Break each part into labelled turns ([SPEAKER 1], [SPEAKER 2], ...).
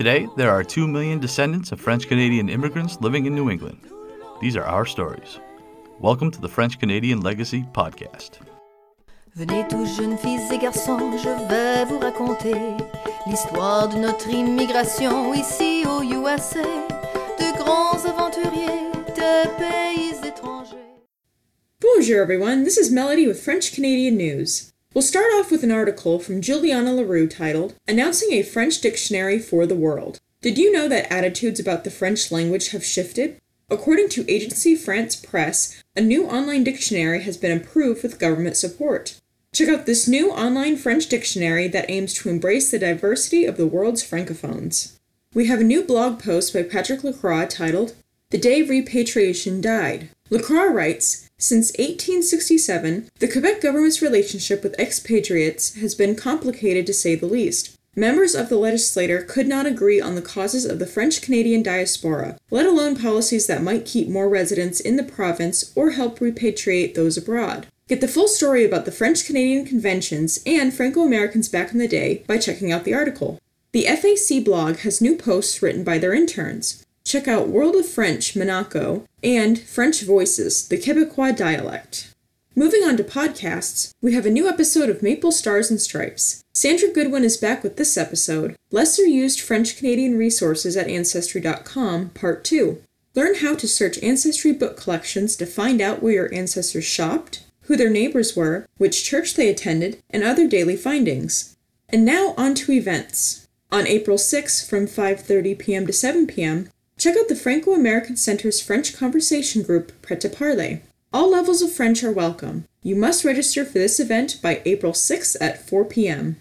[SPEAKER 1] Today, there are 2 million descendants of French Canadian immigrants living in New England. These are our stories. Welcome to the French Canadian Legacy Podcast.
[SPEAKER 2] Venez tous jeunes filles et garçons, je vais vous raconter l'histoire de notre immigration ici au USA, de grands aventuriers de pays étrangers.
[SPEAKER 3] Bonjour, everyone. This is Melody with French Canadian News. We'll start off with an article from Juliana L'Heureux titled Announcing a French Dictionary for the World. Did you know that attitudes about the French language have shifted? According to Agency France Press, a new online dictionary has been approved with government support. Check out this new online French dictionary that aims to embrace the diversity of the world's francophones. We have a new blog post by Patrick Lacroix titled The Day Repatriation Died. Lacroix writes Since 1867, the Quebec government's relationship with expatriates has been complicated to say the least. Members of the legislature could not agree on the causes of the French Canadian diaspora, let alone policies that might keep more residents in the province or help repatriate those abroad. Get the full story about the French Canadian conventions and Franco Americans back in the day by checking out the article. The FAC blog has new posts written by their interns. Check out World of French, Monaco, and French Voices, the Quebecois dialect. Moving on to podcasts, we have a new episode of Maple Stars and Stripes. Sandra Goodwin is back with this episode Lesser Used French Canadian Resources at Ancestry.com, Part 2. Learn how to search Ancestry book collections to find out where your ancestors shopped, who their neighbors were, which church they attended, and other daily findings. And now on to events. On April 6 from 5:30 p.m. to 7 p.m., check out the Franco-American Center's French conversation group Prêt à Parler. All levels of French are welcome. You must register for this event by April 6 at 4 p.m.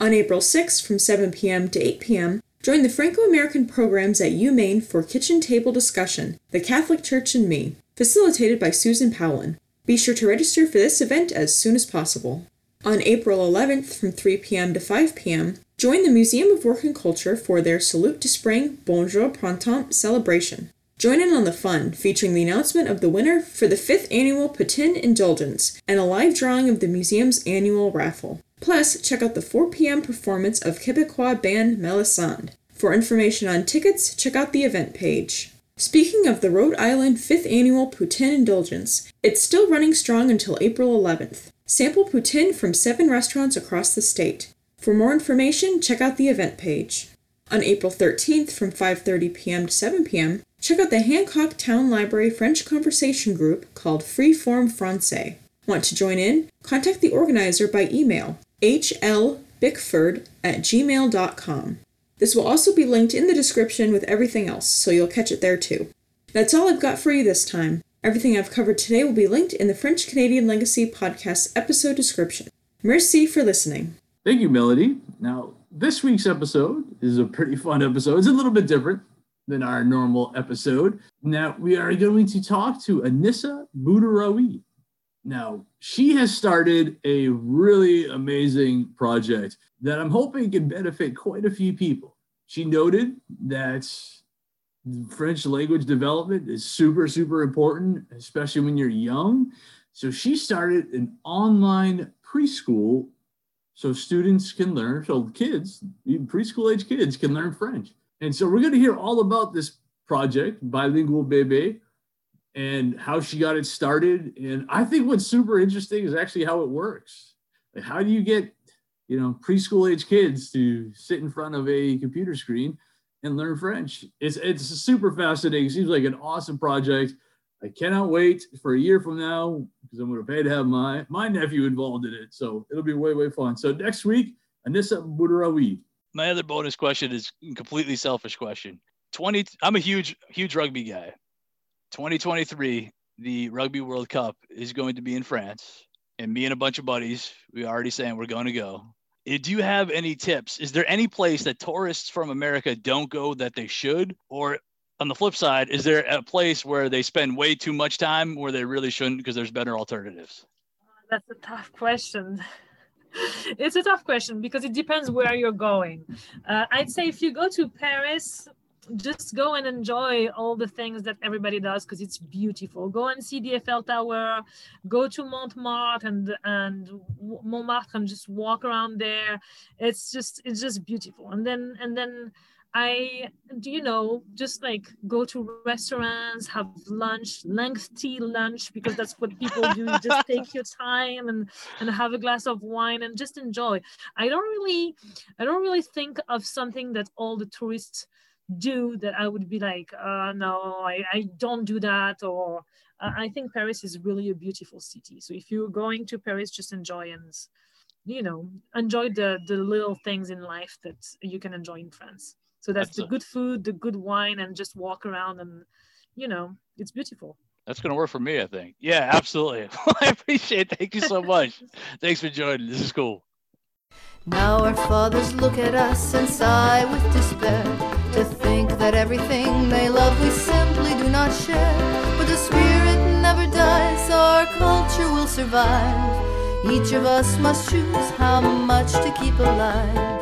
[SPEAKER 3] On April 6 from 7 p.m. to 8 p.m., join the Franco-American programs at UMaine for Kitchen Table Discussion, The Catholic Church and Me, facilitated by Susan Poulin. Be sure to register for this event as soon as possible. On April 11th from 3 p.m. to 5 p.m., join the Museum of Work and Culture for their Salute to Spring Bonjour Printemps celebration. Join in on the fun, featuring the announcement of the winner for the 5th annual Poutine Indulgence and a live drawing of the museum's annual raffle. Plus, check out the 4 p.m. performance of Quebecois band Melisande. For information on tickets, check out the event page. Speaking of the Rhode Island 5th Annual Poutine Indulgence, it's still running strong until April 11th. Sample poutine from seven restaurants across the state. For more information, check out the event page. On April 13th from 5:30 p.m. to 7 p.m., check out the Hancock Town Library French conversation group called Freeform Francais. Want to join in? Contact the organizer by email hlbickford at gmail.com. This will also be linked in the description with everything else, so you'll catch it there too. That's all I've got for you this time. Everything I've covered today will be linked in the French Canadian Legacy podcast episode description. Merci for listening.
[SPEAKER 4] Thank you, Melody. Now, this week's episode is a pretty fun episode. It's a little bit different than our normal episode. Now, we are going to talk to Anissa Boudaraoui. Now, she has started a really amazing project that I'm hoping can benefit quite a few people. She noted that French language development is super, super important, especially when you're young. So she started an online preschool so students can learn, so kids, even preschool age kids can learn French. And so we're going to hear all about this project, Bilingual Bebe, and how she got it started. And I think what's super interesting is actually how it works. Like how do you get, you know, preschool age kids to sit in front of a computer screen and learn French? It's it's super fascinating. It seems like an awesome project. I cannot wait for a year from now because I'm going to pay to have my my nephew involved in it. So it'll be way way fun. So next week, Anissa Boudaraoui.
[SPEAKER 5] My other bonus question is a completely selfish question. 20 I'm a huge huge rugby guy. 2023, the Rugby World Cup is going to be in France, and me and a bunch of buddies, we already saying we're going to go. Eh, Do you have any tips? Is there any place that tourists from America don't go that they should? Or on the flip side, is there a place where they spend way too much time where they really shouldn't because there's better alternatives?
[SPEAKER 6] That's a tough question. it's a tough question because it depends where you're going. Uh, I'd say if you go to Paris, just go and enjoy all the things that everybody does because it's beautiful. Go and see the Eiffel Tower. Go to Montmartre and and Montmartre and just walk around there. It's just it's just beautiful. And then and then I, do you know, just like go to restaurants, have lunch, lengthy lunch, because that's what people do. You just take your time and and have a glass of wine and just enjoy. I don't really, I don't really think of something that all the tourists do that I would be like, uh, no, I, I don't do that. Or uh, I think Paris is really a beautiful city. So if you're going to Paris, just enjoy and you know enjoy the the little things in life that you can enjoy in France. So that's, that's the a, good food, the good wine, and just walk around and you know it's beautiful.
[SPEAKER 5] That's gonna work for me, I think. Yeah, absolutely. I appreciate. It. Thank you so much. Thanks for joining. This is cool.
[SPEAKER 2] Now our fathers look at us and sigh with despair to think that everything they love we simply do not share. But the spirit never dies, our culture will survive. Each of us must choose how much to keep alive.